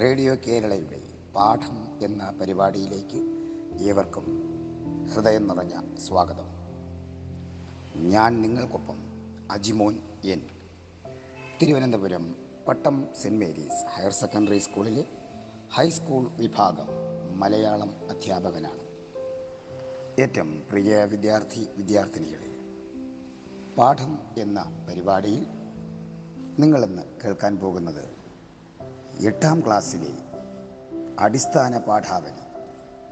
Radio കേരളയുടെ പാഠം എന്ന പരിപാടിയിലേക്ക് ഏവർക്കും ഹൃദയം നിറഞ്ഞ സ്വാഗതം. ഞാൻ നിങ്ങൾക്കൊപ്പം Ajimon N. Thiruvananthapuram Pattom Saint Mary's higher secondary സ്കൂളിലെ ഹൈസ്കൂൾ വിഭാഗം മലയാളം അധ്യാപകനാണ്. ഏറ്റവും പ്രിയ വിദ്യാർത്ഥി വിദ്യാർത്ഥിനികളെ പാഠം എന്ന പരിപാടിയിൽ നിങ്ങളിന്ന് കേൾക്കാൻ പോകുന്നത് എട്ടാം ക്ലാസ്സിലെ അടിസ്ഥാന പാഠാവലി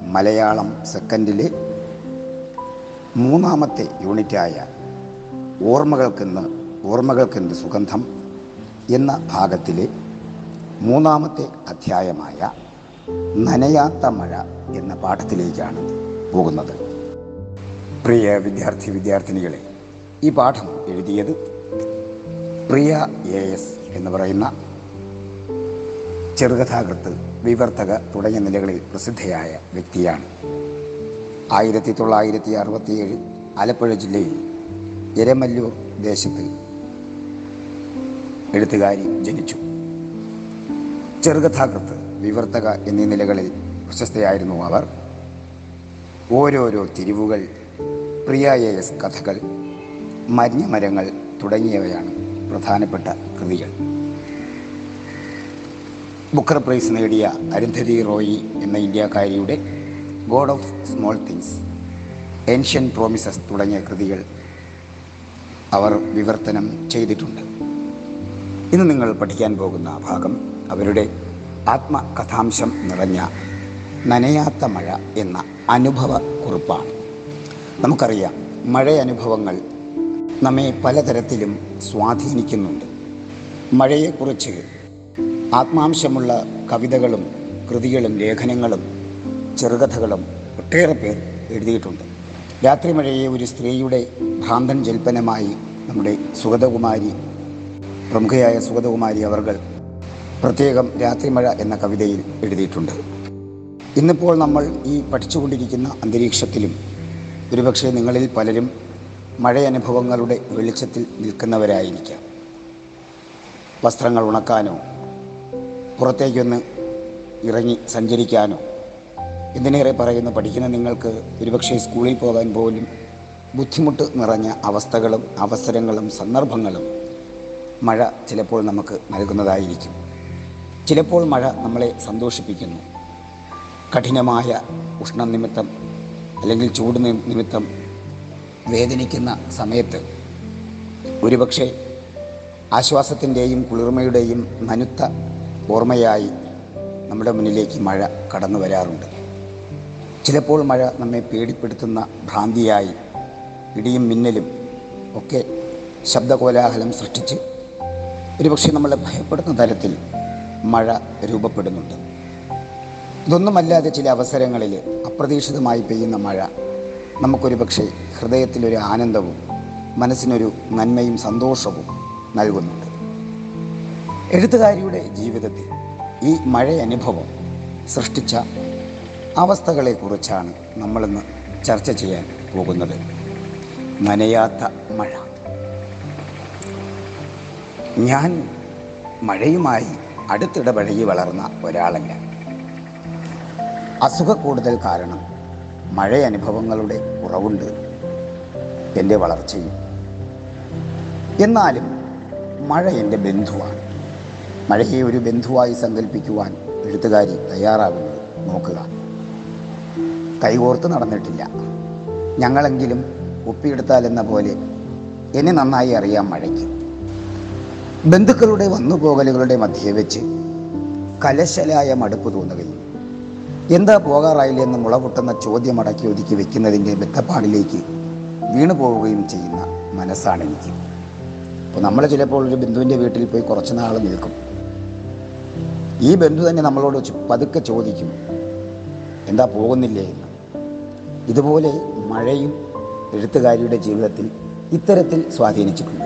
മലയാളം സെക്കൻഡിലെ മൂന്നാമത്തെ യൂണിറ്റായ ഓർമ്മകൾക്കെന്ന് ഓർമ്മകൾക്കെന്ത് സുഗന്ധം എന്ന ഭാഗത്തിലെ മൂന്നാമത്തെ അധ്യായമായ നനയാത്ത മഴ എന്ന പാഠത്തിലേക്കാണ് പോകുന്നത്. പ്രിയ വിദ്യാർത്ഥി വിദ്യാർത്ഥിനികളെ ഈ പാഠം എഴുതിയത് പ്രിയ എ എസ് എന്ന് പറയുന്ന ചെറുകഥാകൃത്ത് വിവർത്തക തുടങ്ങിയ നിലകളിൽ പ്രസിദ്ധയായ വ്യക്തിയാണ്. ആയിരത്തി തൊള്ളായിരത്തി അറുപത്തിയേഴ് ആലപ്പുഴ ജില്ലയിൽ എരമല്ലൂർ ദേശത്ത് എഴുത്തുകാരി ജനിച്ചു. ചെറുകഥാകൃത്ത് വിവർത്തക എന്നീ നിലകളിൽ പ്രശസ്തയായിരുന്നു അവർ. ഓരോരോ തിരിവുകൾ പ്രിയ എ എസ് കഥകൾ മഞ്ഞമരങ്ങൾ തുടങ്ങിയവയാണ് പ്രധാനപ്പെട്ട കൃതികൾ. ബുക്കർ പ്രൈസ് നേടിയ അരുന്ധതി റോയി എന്ന ഇന്ത്യക്കാരിയുടെ God of Small Things Ancient Promises തുടങ്ങിയ കൃതികൾ അവർ വിവർത്തനം ചെയ്തിട്ടുണ്ട്. ഇന്ന് നിങ്ങൾ പഠിക്കാൻ പോകുന്ന ഭാഗം അവരുടെ ആത്മകഥാംശം നിറഞ്ഞ നനയാത്ത മഴ എന്ന അനുഭവ കുറിപ്പാണ്. നമുക്കറിയാം മഴ അനുഭവങ്ങൾ നമ്മെ പലതരത്തിലും സ്വാധീനിക്കുന്നുണ്ട്. മഴയെക്കുറിച്ച് ആത്മാംശമുള്ള കവിതകളും കൃതികളും ലേഖനങ്ങളും ചെറുകഥകളും ഒട്ടേറെ പേർ എഴുതിയിട്ടുണ്ട്. രാത്രി മഴയെ ഒരു സ്ത്രീയുടെ ഭ്രാന്തൻ ജൽപ്പനമായി നമ്മുടെ സുഗതകുമാരി പ്രമുഖയായ സുഗതകുമാരി അവർകൾ പ്രത്യേകം രാത്രിമഴ എന്ന കവിതയിൽ എഴുതിയിട്ടുണ്ട്. ഇന്നിപ്പോൾ നമ്മൾ ഈ പഠിച്ചുകൊണ്ടിരിക്കുന്ന അന്തരീക്ഷത്തിലും ഒരുപക്ഷെ നിങ്ങളിൽ പലരും മഴയനുഭവങ്ങളുടെ വെളിച്ചത്തിൽ നിൽക്കുന്നവരായിരിക്കാം. വസ്ത്രങ്ങൾ ഉണക്കാനോ പുറത്തേക്കൊന്ന് ഇറങ്ങി സഞ്ചരിക്കാനോ. എന്തിനേറെ പറയുന്നു പഠിക്കുന്ന നിങ്ങൾക്ക് ഒരുപക്ഷെ സ്കൂളിൽ പോകാൻ പോലും ബുദ്ധിമുട്ട് നിറഞ്ഞ അവസ്ഥകളും അവസരങ്ങളും സന്ദർഭങ്ങളും മഴ ചിലപ്പോൾ നമുക്ക് നൽകുന്നതായിരിക്കും. ചിലപ്പോൾ മഴ നമ്മളെ സന്തോഷിപ്പിക്കുന്നു. കഠിനമായ ഉഷ്ണ നിമിത്തം അല്ലെങ്കിൽ ചൂട് നിമിത്തം വേദനിക്കുന്ന സമയത്ത് ഒരുപക്ഷെ ആശ്വാസത്തിന്റെയും കുളിർമയുടെയും നനുത്ത ഓർമ്മയായി നമ്മുടെ മുന്നിലേക്ക് മഴ കടന്നു വരാറുണ്ട്. ചിലപ്പോൾ മഴ നമ്മെ പേടിപ്പെടുത്തുന്ന ഭ്രാന്തിയായി ഇടിയും മിന്നലും ഒക്കെ ശബ്ദകോലാഹലം സൃഷ്ടിച്ച് ഒരുപക്ഷെ നമ്മളെ ഭയപ്പെടുന്ന തരത്തിൽ മഴ രൂപപ്പെടുന്നുണ്ട്. ഇതൊന്നുമല്ലാതെ ചില അവസരങ്ങളിൽ അപ്രതീക്ഷിതമായി പെയ്യുന്ന മഴ നമുക്കൊരു പക്ഷേ ഹൃദയത്തിലൊരു ആനന്ദവും മനസ്സിനൊരു നന്മയും സന്തോഷവും നൽകുന്നുണ്ട് എഴുത്തുകാരിയുടെ ജീവിതത്തിൽ ഈ മഴ അനുഭവം സൃഷ്ടിച്ച അവസ്ഥകളെക്കുറിച്ചാണ് നമ്മളിന്ന് ചർച്ച ചെയ്യാൻ പോകുന്നത്. നനയാത്ത മഴ. ഞാൻ മഴയുമായി അടുത്തിടപഴകി വളർന്ന ഒരാളല്ല. അസുഖ കൂടുതൽ കാരണം മഴ അനുഭവങ്ങളുടെ കുറവുണ്ട് എന്റെ വളർച്ചയിൽ. എന്നാലും മഴ എന്റെ ബന്ധുവാണ്. മഴയെ ഒരു ബന്ധുവായി സങ്കല്പിക്കുവാൻ എഴുത്തുകാരി തയ്യാറാകുന്നത് നോക്കുക. കൈകോർത്ത് നടന്നിട്ടില്ല. ഞങ്ങളെങ്കിലും ഒപ്പിയെടുത്താലെന്ന പോലെ എന്നെ നന്നായി അറിയാം മഴയ്ക്ക്. ബന്ധുക്കളുടെ വന്നുപോകലുകളുടെ മധ്യേ വെച്ച് കലശലായ മടുപ്പ് തോന്നുകയും എന്താ പോകാറായില്ലെന്ന് മുള ചോദ്യം അടക്കി ഒതുക്കി വെക്കുന്നതിന്റെ മെത്തപ്പാടിലേക്ക് വീണു പോവുകയും ചെയ്യുന്ന മനസ്സാണ് എനിക്ക്. അപ്പോൾ നമ്മൾ ചിലപ്പോൾ ഒരു ബന്ധുവിന്റെ വീട്ടിൽ പോയി കുറച്ച് നാൾ നിൽക്കും. ഈ ബന്ധു തന്നെ നമ്മളോട് പതുക്കെ ചോദിക്കും എന്താ പോകുന്നില്ലേ? എന്ന്. ഇതുപോലെ മഴയും എഴുത്തുകാരിയുടെ ജീവിതത്തിൽ ഇത്തരത്തിൽ സ്വാധീനിച്ചിട്ടുണ്ട്.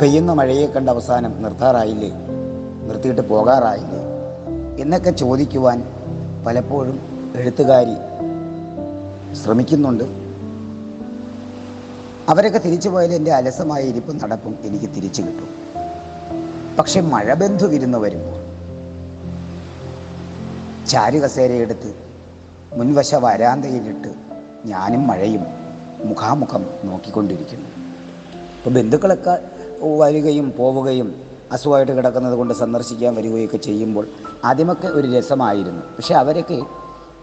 പെയ്യുന്ന മഴയെ കണ്ട അവസാനം നിർത്താറായില്ലേ? നിർത്തിയിട്ട് പോകാറായില്ലേ? എന്നൊക്കെ ചോദിക്കുവാൻ പലപ്പോഴും എഴുത്തുകാരി ശ്രമിക്കുന്നുണ്ട്. അവരൊക്കെ തിരിച്ചു പോയാൽ എന്റെ അലസമായ ഇരിപ്പും നടപ്പും എനിക്ക് തിരിച്ചു കിട്ടും. പക്ഷെ മഴബന്ധു വിരുന്ന് വരുമ്പോൾ ചാരുകസേരയെടുത്ത് മുൻവശ വരാന്തയിലിട്ട് ഞാനും മഴയും മുഖാമുഖം നോക്കിക്കൊണ്ടിരിക്കുന്നു. ഇപ്പോൾ ബന്ധുക്കളൊക്കെ വരികയും പോവുകയും അസുഖമായിട്ട് കിടക്കുന്നത് കൊണ്ട് സന്ദർശിക്കാൻ വരികയൊക്കെ ചെയ്യുമ്പോൾ ആദ്യമൊക്കെ ഒരു രസമായിരുന്നു. പക്ഷെ അവരൊക്കെ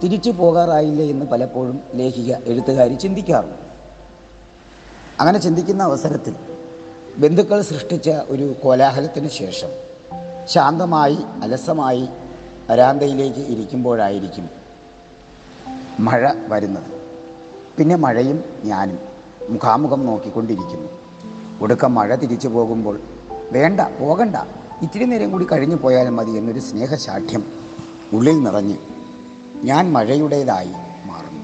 തിരിച്ചു പോകാറായില്ല എന്ന് പലപ്പോഴും ലേഖിക എഴുത്തുകാരി ചിന്തിക്കാറുണ്ട്. അങ്ങനെ ചിന്തിക്കുന്ന അവസരത്തിൽ ബന്ധുക്കൾ സൃഷ്ടിച്ച ഒരു കോലാഹലത്തിന് ശേഷം ശാന്തമായി അലസമായി വരാന്തയിലേക്ക് ഇരിക്കുമ്പോഴായിരിക്കും മഴ വരുന്നത്. പിന്നെ മഴയും ഞാനും മുഖാമുഖം നോക്കിക്കൊണ്ടിരിക്കുന്നു. ഒടുക്കം മഴ തിരിച്ചു പോകുമ്പോൾ വേണ്ട പോകണ്ട ഇത്തിരി നേരം കൂടി കഴിഞ്ഞു പോയാലും മതി എന്നൊരു സ്നേഹശാഠ്യം ഉള്ളിൽ നിറഞ്ഞ്. ഞാൻ മഴയുടേതായി മാറുന്നു.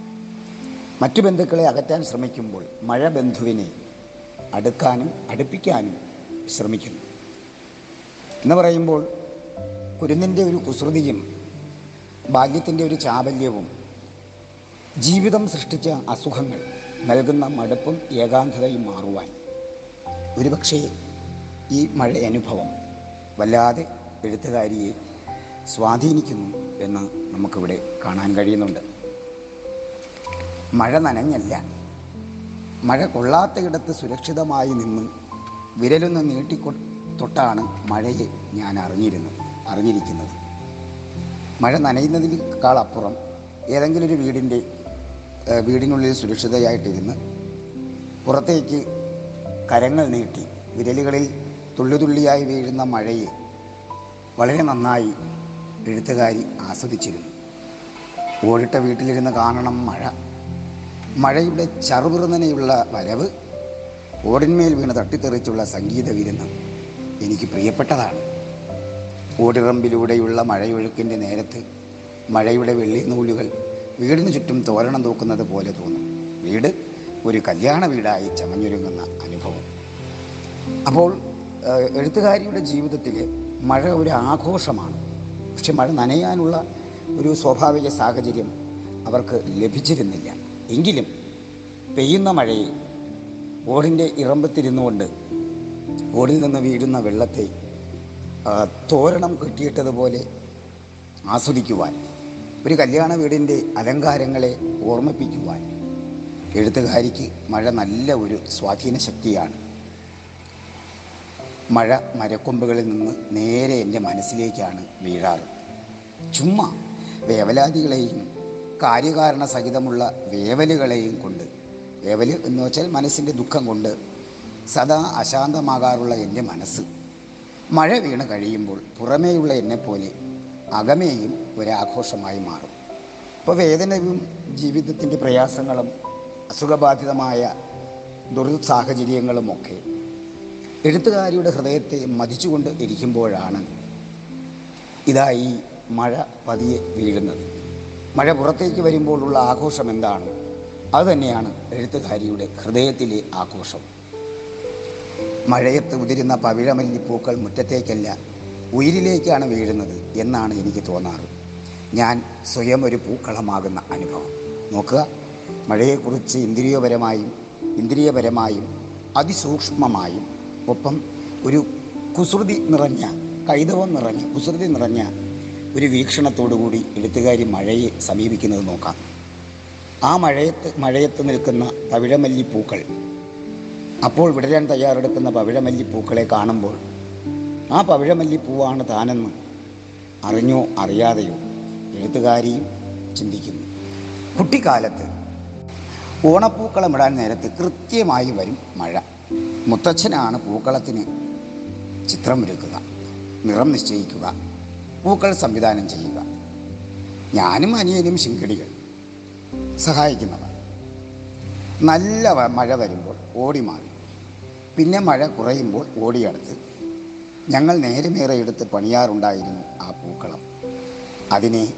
മറ്റു ബന്ധുക്കളെ അകറ്റാൻ ശ്രമിക്കുമ്പോൾ മഴ ബന്ധുവിനെ അടുക്കാനും അടുപ്പിക്കാനും ശ്രമിക്കുന്നു. എന്ന് പറയുമ്പോൾ കുരുന്നിന്റെ ഒരു കുസൃതിയും ഭാഗ്യത്തിന്റെ ഒരു ചാബല്യവും ജീവിതം സൃഷ്ടിച്ച അസുഖങ്ങൾ നൽകുന്ന മടുപ്പും ഏകാന്തതയും മാറുവാൻ. ഒരുപക്ഷേ ഈ മഴ അനുഭവം വല്ലാതെ എഴുത്തുകാരിയെ സ്വാധീനിക്കുന്നു എന്ന് നമുക്കിവിടെ കാണാൻ കഴിയുന്നുണ്ട്. മഴ നനഞ്ഞല്ല മഴ കൊള്ളാത്തയിടത്ത് സുരക്ഷിതമായി നിന്ന് വിരലൊന്ന് നീട്ടിക്കൊ തൊട്ടാണ് മഴയെ ഞാൻ അറിഞ്ഞിരുന്നത്. അറിഞ്ഞിരിക്കുന്നത്. മഴ നനയുന്നതിനേക്കാളപ്പുറം ഏതെങ്കിലും ഒരു വീടിന്റെ വീടിനുള്ളിൽ സുരക്ഷിതയായിട്ടിരുന്ന് പുറത്തേക്ക് കരങ്ങൾ നീട്ടി വിരലുകളിൽ തുള്ളിതുള്ളിയായി വീഴുന്ന മഴയെ വളരെ നന്നായി എഴുത്തുകാരി ആസ്വദിച്ചിരുന്നു. ഓടിട്ട വീട്ടിലിരുന്ന് കാണണം മഴ. മഴയുടെ ചറുപിറുന്നനെയുള്ള വരവ് ഓടിന്മേൽ വീണ് തട്ടിത്തെറിച്ചുള്ള സംഗീത വിരുന്ന് എനിക്ക് പ്രിയപ്പെട്ടതാണ്. ഓടിറമ്പിലൂടെയുള്ള മഴയൊഴുക്കിന്റെ നേരത്ത് മഴയുടെ വെള്ളി നൂലുകൾ വീടിന് ചുറ്റും തോരണം തൂക്കുന്നത് പോലെ തോന്നും. വീട് ഒരു കല്യാണ വീടായി ചമഞ്ഞൊരുങ്ങുന്ന അനുഭവം. അപ്പോൾ എഴുത്തുകാരിയുടെ ജീവിതത്തിൽ മഴ ഒരു ആഘോഷമാണ്. പക്ഷെ മഴ നനയാനുള്ള ഒരു സ്വാഭാവിക സാഹചര്യം അവർക്ക് ലഭിച്ചിരുന്നില്ല. എങ്കിലും പെയ്യുന്ന മഴയെ ഓടിന്റെ ഇറമ്പത്തിരുന്നുകൊണ്ട് ഓടിൽ നിന്ന് വീഴുന്ന വെള്ളത്തെ തോരണം കെട്ടിയിട്ടതുപോലെ ആസ്വദിക്കുവാൻ ഒരു കല്യാണ വീടിന്റെ അലങ്കാരങ്ങളെ ഓർമ്മിപ്പിക്കുവാൻ എഴുത്തുകാരിക്ക് മഴ നല്ല ഒരു സ്വാധീന ശക്തിയാണ്. മഴ മരക്കൊമ്പുകളിൽ നിന്ന് നേരെ എന്റെ മനസ്സിലേക്കാണ് വീഴാറ്. ചുമ്മാ വേവലാതികളെയും കാര്യകാരണ സഹിതമുള്ള വേവലുകളെയും കൊണ്ട് വേവൽ എന്ന് വെച്ചാൽ മനസ്സിന്റെ ദുഃഖം കൊണ്ട് സദാ അശാന്തമാകാറുള്ള എന്റെ മനസ്സ്. മഴ വീണ് കഴിയുമ്പോൾ പുറമേയുള്ള എന്നെപ്പോലെ അകമേയും ഒരാഘോഷമായി മാറും. ഇപ്പോൾ വേദനയും ജീവിതത്തിന്റെ പ്രയാസങ്ങളും അസുഖബാധിതമായ ദുർസാഹചര്യങ്ങളുമൊക്കെ എഴുത്തുകാരിയുടെ ഹൃദയത്തെ മതിച്ചുകൊണ്ട് ഇരിക്കുമ്പോഴാണ് ഇതായി മഴ പതിയെ വീഴുന്നത്. മഴ പുറത്തേക്ക് വരുമ്പോഴുള്ള ആഘോഷം എന്താണ് അതുതന്നെയാണ് എഴുത്തുകാരിയുടെ ഹൃദയത്തിലെ ആഘോഷം. മഴയത്ത് ഉതിരുന്ന പവിഴമല്ലിപ്പൂക്കൾ മുറ്റത്തേക്കല്ല ഉയിരിലേക്കാണ് വീഴുന്നത് എന്നാണ് എനിക്ക് തോന്നാറ്. ഞാൻ സ്വയം ഒരു പൂക്കളമാകുന്ന അനുഭവം. നോക്കുക മഴയെക്കുറിച്ച് ഇന്ദ്രിയപരമായും ഇന്ദ്രിയപരമായും അതിസൂക്ഷ്മമായും ഒപ്പം ഒരു കുസൃതി നിറഞ്ഞ കൈതവം നിറഞ്ഞ കുസൃതി നിറഞ്ഞ ഒരു വീക്ഷണത്തോടുകൂടി എഴുത്തുകാരി മഴയെ സമീപിക്കുന്നത് നോക്കാം. ആ മഴയത്ത് മഴയത്ത് നിൽക്കുന്ന പവിഴമല്ലിപ്പൂക്കൾ അപ്പോൾ വിടരാൻ തയ്യാറെടുക്കുന്ന പവിഴമല്ലിപ്പൂക്കളെ കാണുമ്പോൾ ആ പവിഴമല്ലിപ്പൂവാണ് താനെന്ന് അറിഞ്ഞോ അറിയാതെയോ എഴുത്തുകാരിയും ചിന്തിക്കുന്നു. കുട്ടിക്കാലത്ത് ഓണപ്പൂക്കളമിടാൻ നേരത്ത് കൃത്യമായി വരും മഴ. മുത്തച്ഛനാണ് പൂക്കളത്തിന് ചിത്രം ഒരുക്കുക നിറം നിശ്ചയിക്കുക പൂക്കൾ സംവിധാനം ചെയ്യുക. ഞാനും അനിയനും ശിങ്കടികൾ സഹായിക്കുന്നവർ. നല്ല മഴ വരുമ്പോൾ ഓടി മാറി. പിന്നെ മഴ കുറയുമ്പോൾ ഓടിയടുത്ത് ഞങ്ങൾ നേരമേറെ എടുത്ത് പണിയാറുണ്ടായിരുന്നു ആ പൂക്കളം. അതിനെ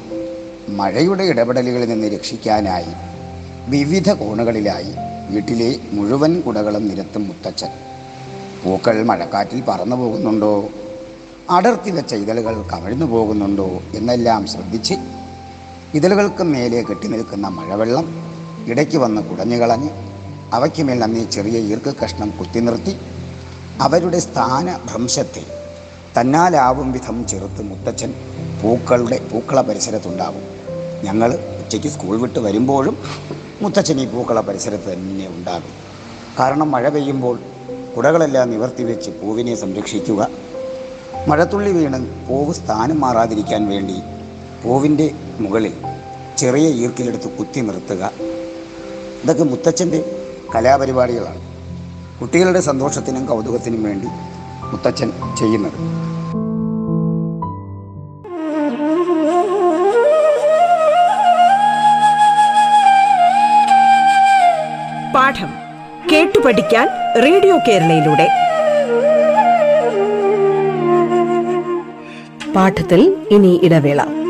മഴയുടെ ഇടപെടലുകളിൽ നിന്ന് രക്ഷിക്കാനായി വിവിധ കോണുകളിലായി വീട്ടിലെ മുഴുവൻ കുടകളും നിരത്തും മുത്തച്ഛൻ. പൂക്കൾ മഴക്കാറ്റിൽ പറന്നു പോകുന്നുണ്ടോ? അടർത്തി വെച്ച ഇതളുകൾ കമിഴ്ന്നു പോകുന്നുണ്ടോ? എന്നെല്ലാം ശ്രദ്ധിച്ച് ഇതളുകൾക്ക് മേലെ കെട്ടി നിൽക്കുന്ന മഴവെള്ളം ഇടയ്ക്ക് വന്ന് കുടഞ്ഞു കളഞ്ഞ് അവയ്ക്ക് മേൽ അന്നീ ചെറിയ ഈർക്ക് കഷ്ണം കുത്തി നിർത്തി അവരുടെ സ്ഥാനഭ്രംശത്തെ തന്നാലാവും വിധം ചെറുത്ത് മുത്തച്ഛൻ പൂക്കളുടെ പൂക്കള പരിസരത്തുണ്ടാവും ഞങ്ങൾ ഉച്ചയ്ക്ക് സ്കൂൾ വിട്ട് വരുമ്പോഴും മുത്തച്ഛൻ ഈ പൂക്കള പരിസരത്ത് തന്നെ ഉണ്ടാകും. കാരണം മഴ പെയ്യുമ്പോൾ കുടകളെല്ലാം നിവർത്തി വെച്ച് പൂവിനെ സംരക്ഷിക്കുക മഴത്തുള്ളി വീണ് പൂവ് സ്ഥാനം മാറാതിരിക്കാൻ വേണ്ടി പൂവിന്റെ മുകളിൽ ചെറിയ ഈർക്കിലെടുത്ത് കുത്തി നിർത്തുക ഇതൊക്കെ മുത്തച്ഛന്റെ കലാപരിപാടികളാണ്. കുട്ടികളുടെ സന്തോഷത്തിനും കൗതുകത്തിനും വേണ്ടി മുത്തച്ഛൻ ചെയ്യുന്നത്. പാഠം കേട്ടു പഠിക്കാൻ റേഡിയോ കേരളയിലൂടെ. പാഠത്തിൽ ഇനി ഇടവേള.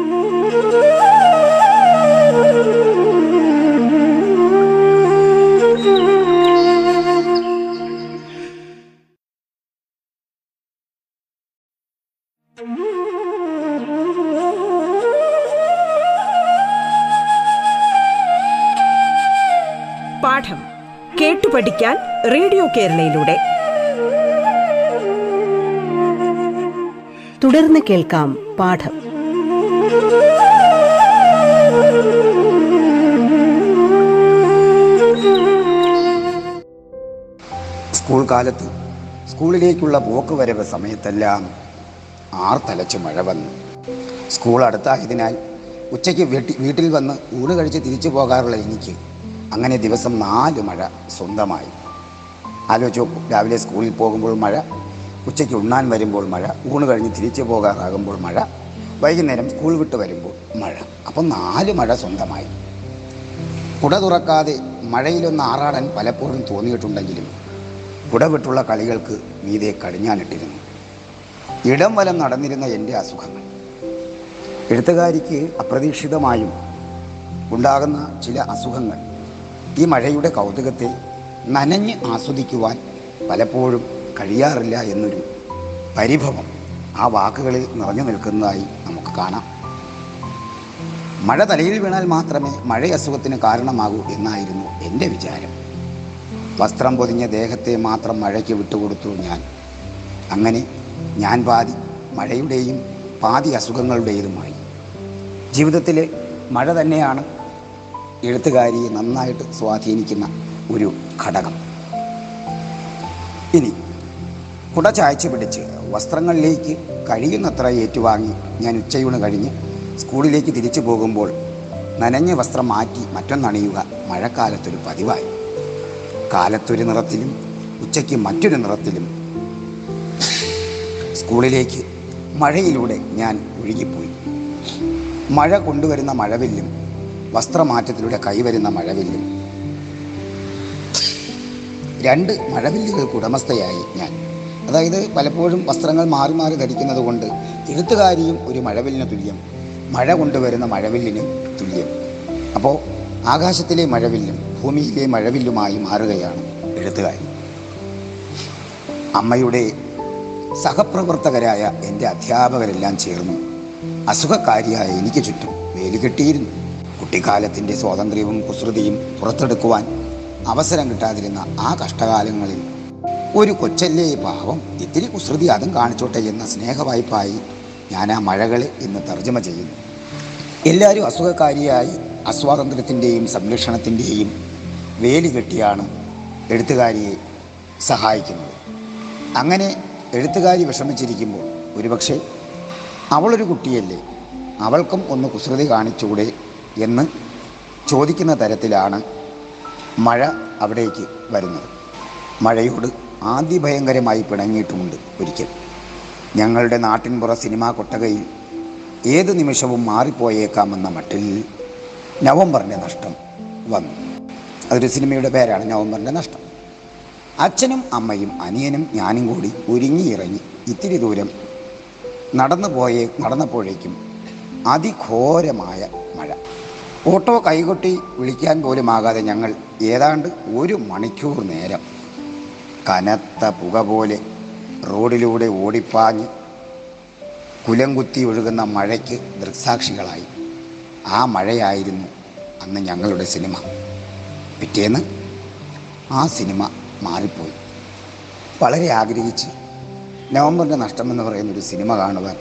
പഠിക്കാൻ റേഡിയോ കേരളയിലൂടെ. തുടർന്ന് കേൾക്കാം പാഠം. സ്കൂൾ കാലത്ത് സ്കൂളിലേക്കുള്ള പോക്ക് വരവ് സമയത്തെല്ലാം ആർത്തലച്ച് മഴ വന്നു. സ്കൂൾ അടുത്തായതിനാൽ ഉച്ചയ്ക്ക് വീട്ടിൽ വന്ന് ഊണ് കഴിച്ച് തിരിച്ചു പോകാറുള്ള എനിക്ക് അങ്ങനെ ദിവസം നാല് മഴ സ്വന്തമായി. ആലോചിച്ചു രാവിലെ സ്കൂളിൽ പോകുമ്പോൾ മഴ ഉച്ചയ്ക്ക് ഉണ്ണാൻ വരുമ്പോൾ മഴ ഊണ് കഴിഞ്ഞ് തിരിച്ചു പോകാറാകുമ്പോൾ മഴ വൈകുന്നേരം സ്കൂൾ വിട്ട് വരുമ്പോൾ മഴ. അപ്പം നാല് മഴ സ്വന്തമായി. കുട തുറക്കാതെ മഴയിലൊന്ന് ആറാടാൻ പലപ്പോഴും തോന്നിയിട്ടുണ്ടെങ്കിലും കുടവിട്ടുള്ള കളികൾക്ക് മീതെ കടിഞ്ഞാനിട്ടിരുന്നു. ഇടം വലം നടന്നിരുന്ന എന്റെ അസുഖങ്ങൾ. എഴുത്തുകാരിക്ക് അപ്രതീക്ഷിതമായും ഉണ്ടാകുന്ന ചില അസുഖങ്ങൾ ഈ മഴയുടെ കൗതുകത്തെ നനഞ്ഞ് ആസ്വദിക്കുവാൻ പലപ്പോഴും കഴിയാറില്ല എന്നൊരു പരിഭവം ആ വാക്കുകളിൽ നിറഞ്ഞു നിൽക്കുന്നതായി നമുക്ക് കാണാം. മഴ തലയിൽ വീണാൽ മാത്രമേ മഴ അസുഖത്തിന് കാരണമാകൂ എന്നായിരുന്നു എന്റെ വിചാരം. വസ്ത്രം പൊതിഞ്ഞ ദേഹത്തെ മാത്രം മഴയ്ക്ക് വിട്ടുകൊടുത്തു ഞാൻ. അങ്ങനെ ഞാൻ പാതി മഴയുടെയും പാതി അസുഖങ്ങളുടേതുമായി. ജീവിതത്തിലെ മഴ തന്നെയാണ് എഴുത്തുകാരിയെ നന്നായിട്ട് സ്വാധീനിക്കുന്ന ഒരു ഘടകം. ഇനി കുട ചായച്ച് പിടിച്ച് വസ്ത്രങ്ങളിലേക്ക് കഴിയുന്നത്ര ഏറ്റുവാങ്ങി ഞാൻ ഉച്ചയൂണ് കഴിഞ്ഞ് സ്കൂളിലേക്ക് തിരിച്ചു പോകുമ്പോൾ നനഞ്ഞ വസ്ത്രം മാറ്റി മറ്റൊന്നണിയുക മഴക്കാലത്തൊരു പതിവായി. കാലത്തൊരു നിറത്തിലും ഉച്ചയ്ക്ക് മറ്റൊരു നിറത്തിലും സ്കൂളിലേക്ക് മഴയിലൂടെ ഞാൻ ഒഴുകിപ്പോയി. മഴ കൊണ്ടുവരുന്ന മഴവില്ലും വസ്ത്രമാറ്റത്തിലൂടെ കൈവരുന്ന മഴവില്ല്. രണ്ട് മഴവില്ലുകൾക്ക് ഉടമസ്ഥയായി ഞാൻ. അതായത് പലപ്പോഴും വസ്ത്രങ്ങൾ മാറി മാറി ധരിക്കുന്നത് കൊണ്ട് എഴുത്തുകാരിയും ഒരു മഴവില്ലിന് തുല്യം മഴ കൊണ്ടുവരുന്ന മഴവില്ലിന് തുല്യം. അപ്പോൾ ആകാശത്തിലെ മഴവില്ലും ഭൂമിയിലെ മഴവില്ലുമായി മാറുകയാണ് എഴുത്തുകാരി. അമ്മയുടെ സഹപ്രവർത്തകരായ എന്റെ അധ്യാപകരെല്ലാം ചേർന്നു. അസുഖക്കാരിയായ എനിക്ക് ചുറ്റും വേലി കെട്ടിയിരുന്നു കുട്ടിക്കാലത്തിന്റെ സ്വാതന്ത്ര്യവും കുസൃതിയും പുറത്തെടുക്കുവാൻ അവസരം കിട്ടാതിരുന്ന ആ കഷ്ടകാലങ്ങളിൽ ഒരു കൊച്ചല്ലേ പാവം? ഇത്തിരി കുസൃതി അതും കാണിച്ചോട്ടെ എന്ന സ്നേഹവായ്പായി ഞാൻ ആ മഴകളെ ഇന്ന് തർജമ ചെയ്യുന്നു. എല്ലാവരും അസുഖക്കാരിയായി അസ്വാതന്ത്ര്യത്തിന്റെയും സംരക്ഷണത്തിന്റെയും വേലി കെട്ടിയാണ് എഴുത്തുകാരിയെ സഹായിക്കുന്നത്. അങ്ങനെ എഴുത്തുകാരി വിഷമിച്ചിരിക്കുമ്പോൾ ഒരുപക്ഷെ അവളൊരു കുട്ടിയല്ലേ? അവൾക്കും ഒന്ന് കുസൃതി കാണിച്ചുകൂടെ? എന്ന് ചോദിക്കുന്ന തരത്തിലാണ് മഴ അവിടേക്ക് വരുന്നത്. മഴയോട് ആദ്യഭയങ്കരമായി പിണങ്ങിയിട്ടുമുണ്ട് ഒരിക്കൽ. ഞങ്ങളുടെ നാട്ടിൻപുറ സിനിമാ കൊട്ടകയിൽ ഏത് നിമിഷവും മാറിപ്പോയേക്കാമെന്ന മട്ടിൽ നവംബറിന്റെ നഷ്ടം വന്നു. അതൊരു സിനിമയുടെ പേരാണ് നവംബറിന്റെ നഷ്ടം. അച്ഛനും അമ്മയും അനിയനും ഞാനും കൂടി ഒരുങ്ങിയിറങ്ങി ഇത്തിരി ദൂരം നടന്നു പോയേ നടന്നപ്പോഴേക്കും അതിഘോരമായ മഴ. ഓട്ടോ കൈകൊട്ടി വിളിക്കാൻ പോലും ആകാതെ ഞങ്ങൾ ഏതാണ്ട് ഒരു മണിക്കൂർ നേരം കനത്ത പുക പോലെ റോഡിലൂടെ ഓടിപ്പാഞ്ഞ് കുലംകുത്തി ഒഴുകുന്ന മഴയ്ക്ക് ദൃക്സാക്ഷികളായി. ആ മഴയായിരുന്നു അന്ന് ഞങ്ങളുടെ സിനിമ. പിറ്റേന്ന് ആ സിനിമ മാറിപ്പോയി. വളരെ ആഗ്രഹിച്ച് നവംബറിന്റെ നഷ്ടമെന്ന് പറയുന്നൊരു സിനിമ കാണുവാൻ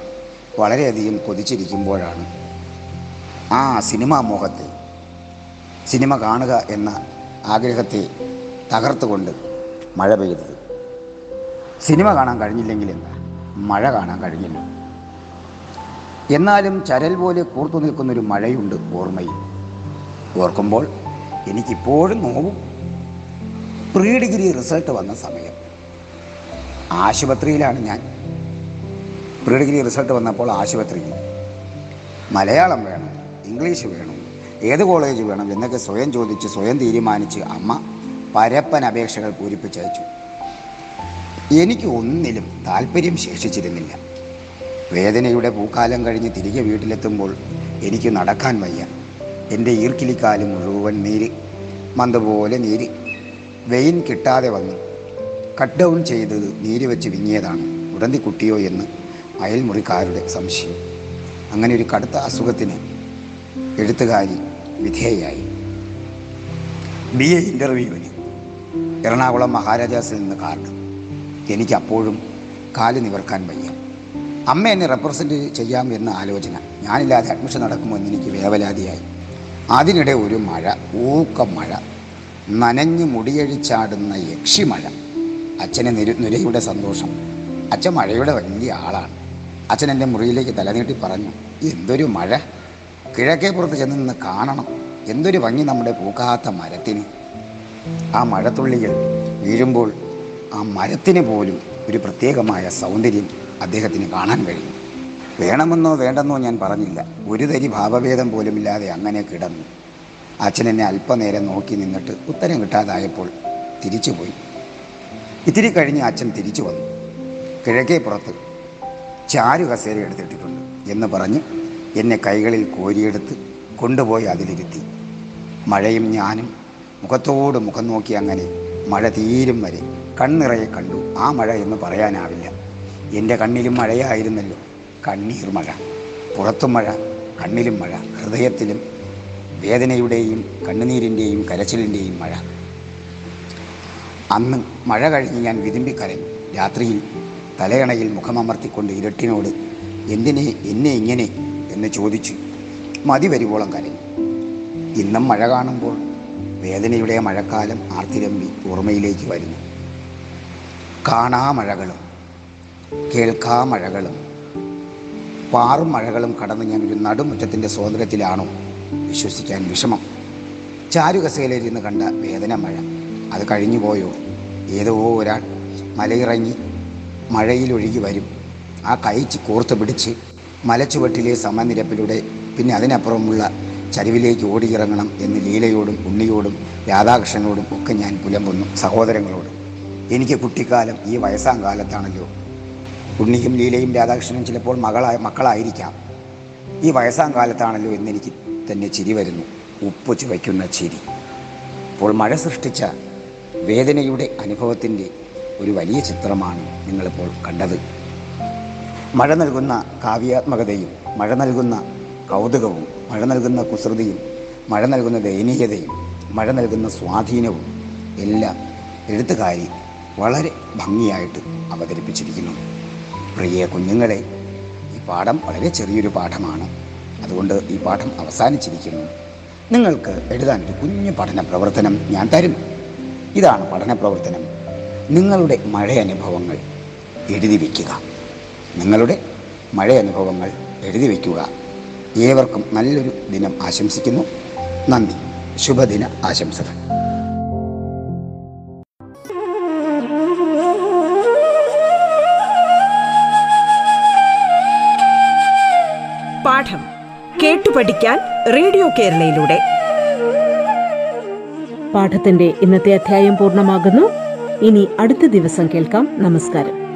വളരെയധികം കൊതിച്ചിരിക്കുമ്പോഴാണ് ആ സിനിമാ മോഹത്തെ സിനിമ കാണുക എന്ന ആഗ്രഹത്തെ തകർത്തുകൊണ്ട് മഴ പെയ്തത് സിനിമ കാണാൻ കഴിഞ്ഞില്ലെങ്കിൽ എന്താ? മഴ കാണാൻ കഴിഞ്ഞില്ല. എന്നാലും ചരൽ പോലെ കൂർത്തു നിൽക്കുന്നൊരു മഴയുണ്ട് ഓർമ്മയിൽ. ഓർക്കുമ്പോൾ എനിക്കിപ്പോഴും നോവും. പ്രീ ഡിഗ്രി റിസൾട്ട് വന്ന സമയം. ആശുപത്രിയിലാണ് ഞാൻ. പ്രീ ഡിഗ്രി റിസൾട്ട് വന്നപ്പോൾ ആശുപത്രിയിൽ മലയാളം വേണം. ഇംഗ്ലീഷ് വേണം. ഏത് കോളേജ് വേണം എന്നൊക്കെ സ്വയം ചോദിച്ച് സ്വയം തീരുമാനിച്ച് അമ്മ പരപ്പൻ അപേക്ഷകൾ പൂരിപ്പിച്ചയച്ചു. എനിക്ക് ഒന്നിലും താല്പര്യം ശേഷിച്ചിരുന്നില്ല. വേദനയുടെ പൂക്കാലം കഴിഞ്ഞ് തിരികെ വീട്ടിലെത്തുമ്പോൾ എനിക്ക് നടക്കാൻ വയ്യ. എന്റെ ഈർക്കിലിക്കാൽ മുഴുവൻ നീര് മന്ദപോലെ പോലെ നീര്. വെയിൻ കിട്ടാതെ വന്നു. കട്ട് ഡൗൺ ചെയ്തത് നീര് വെച്ച് വിങ്ങിയതാണ്. ഉടന്തി കുട്ടിയോ എന്ന് അയൽമുറിക്കാരുടെ സംശയം. അങ്ങനെ ഒരു കടുത്ത അസുഖത്തിന് എഴുത്തുകാരി വിധേയായി. ബി എ ഇന്റർവ്യൂവിന് എറണാകുളം മഹാരാജാസിൽ നിന്ന് കാർഡ് എനിക്ക് അപ്പോഴും കാൽ നിവർക്കാൻ വയ്യ. അമ്മ എന്നെ റെപ്രസെന്റ് ചെയ്യാം എന്ന ആലോചന. ഞാനില്ലാതെ അഡ്മിഷൻ നടക്കുമോ എന്ന് എനിക്ക് വേവലാതിയായി. അതിനിടെ ഒരു മഴ ഊക്കം മഴ നനഞ്ഞു മുടിയഴിച്ചാടുന്ന യക്ഷിമഴ അച്ഛനെ നിരു നിരയുടെ സന്തോഷം. അച്ഛൻ മഴയുടെ വലിയ ആളാണ്. അച്ഛൻ എന്റെ മുറിയിലേക്ക് തലനീട്ടി പറഞ്ഞു എന്തൊരു മഴ? കിഴക്കേ പുറത്ത് ചെന്ന് നിന്ന് കാണണം. എന്തൊരു ഭംഗി നമ്മുടെ പൂക്കാത്ത മരത്തിന്. ആ മഴത്തുള്ളികൾ വീഴുമ്പോൾ ആ മരത്തിന് പോലും ഒരു പ്രത്യേകമായ സൗന്ദര്യം അദ്ദേഹത്തിന് കാണാൻ കഴിയും. വേണമെന്നോ വേണ്ടെന്നോ ഞാൻ പറഞ്ഞില്ല. ഒരു തരി ഭാവഭേദം പോലുമില്ലാതെ അങ്ങനെ കിടന്നു. അച്ഛനെന്നെ അല്പനേരം നോക്കി നിന്നിട്ട് ഉത്തരം കിട്ടാതായപ്പോൾ തിരിച്ചുപോയി. ഇത്തിരി കഴിഞ്ഞ് അച്ഛൻ തിരിച്ചു വന്നു. കിഴക്കേ പുറത്ത് ചാരു കസേര എടുത്തിട്ടിട്ടുണ്ട് എന്ന് പറഞ്ഞ് എന്നെ കൈകളിൽ കോരിയെടുത്ത് കൊണ്ടുപോയി അതിലിരുത്തി. മഴയും ഞാനും മുഖത്തോട് മുഖം നോക്കി അങ്ങനെ മഴ തീരും വരെ കണ്ണിറയെ കണ്ടു. ആ മഴ എന്ന് പറയാനാവില്ല. എന്റെ കണ്ണിലും മഴയായിരുന്നല്ലോ. കണ്ണീർ മഴ. പുറത്തും മഴ കണ്ണിലും മഴ. ഹൃദയത്തിലും വേദനയുടെയും കണ്ണുനീരിന്റെയും കരച്ചിലിന്റെയും മഴ. അന്ന് മഴ കഴിഞ്ഞ് ഞാൻ വിതുമ്പിക്കരഞ്ഞു. രാത്രിയിൽ തലയണയിൽ മുഖമമർത്തിക്കൊണ്ട് ഇരട്ടിനോട് എന്തിനെ? എന്നെ ഇങ്ങനെ എന്ന് ചോദിച്ചു മതി വരുവോളം കരഞ്ഞു. ഇന്നും മഴ കാണുമ്പോൾ വേദനയുടെ മഴക്കാലം ആർത്തിരമ്പി ഓർമ്മയിലേക്ക് വരുന്നു. കാണാ മഴകളും കേൾക്കാ മഴകളും പാറും മഴകളും കടന്ന് ഞാൻ ഒരു നടുമുറ്റത്തിന്റെ സ്വാതന്ത്ര്യത്തിലാണോ? വിശ്വസിക്കാൻ വിഷമം. ചാരുകസയിലിരുന്ന് കണ്ട വേദന മഴ. അത് കഴിഞ്ഞു പോയോ? ഏതോ ഒരാൾ മലയിറങ്ങി മഴയിലൊഴുകി വരും. ആ കൈച്ച് കോർത്ത് പിടിച്ച് മലച്ചുവട്ടിലെ സമനിരപ്പിലൂടെ പിന്നെ അതിനപ്പുറമുള്ള ചരിവിലേക്ക് ഓടിയിറങ്ങണം എന്ന് ലീലയോടും ഉണ്ണിയോടും രാധാകൃഷ്ണനോടും ഒക്കെ ഞാൻ പുലമ്പുന്നു സഹോദരങ്ങളോടും. എനിക്ക് കുട്ടിക്കാലം ഈ വയസ്സാം കാലത്താണല്ലോ. ഉണ്ണിയും ലീലയും രാധാകൃഷ്ണനും ചിലപ്പോൾ മകളായ മക്കളായിരിക്കാം. ഈ വയസ്സാം കാലത്താണല്ലോ എന്നെനിക്ക് തന്നെ ചിരി വരുന്നു ഉപ്പ് ചുവയ്ക്കുന്ന ചിരി. അപ്പോൾ മഴ സൃഷ്ടിച്ച വേദനയുടെ അനുഭവത്തിന്റെ ഒരു വലിയ ചിത്രമാണ് നിങ്ങളിപ്പോൾ കണ്ടത്. മഴ നൽകുന്ന കാവ്യാത്മകതയും മഴ നൽകുന്ന കൗതുകവും മഴ നൽകുന്ന കുസൃതിയും മഴ നൽകുന്ന ദയനീയതയും മഴ നൽകുന്ന സ്വാധീനവും എല്ലാം എഴുത്തുകാരി വളരെ ഭംഗിയായിട്ട് അവതരിപ്പിച്ചിരിക്കുന്നു. പ്രിയ കുഞ്ഞുങ്ങളെ ഈ പാഠം വളരെ ചെറിയൊരു പാഠമാണ്. അതുകൊണ്ട് ഈ പാഠം അവസാനിച്ചിരിക്കുന്നു. നിങ്ങൾക്ക് എഴുതാനൊരു കുഞ്ഞു പഠന പ്രവർത്തനം ഞാൻ തരും. ഇതാണ് പഠന പ്രവർത്തനം. നിങ്ങളുടെ മഴ അനുഭവങ്ങൾ എഴുതി വയ്ക്കുക നിങ്ങളുടെ മഴ അനുഭവങ്ങൾ എഴുതി വയ്ക്കുക. ഏവർക്കും നല്ലൊരു ദിനം ആശംസിക്കുന്നു. നന്ദി. ശുഭദിന ആശംസകൾ. പാഠം കേട്ടു പഠിക്കാൻ റേഡിയോ കേരളയിലൂടെ. പാഠത്തിന്റെ ഇന്നത്തെ അധ്യായം പൂർണമാകുന്നു. ഇനി അടുത്ത ദിവസം കേൾക്കാം. നമസ്കാരം.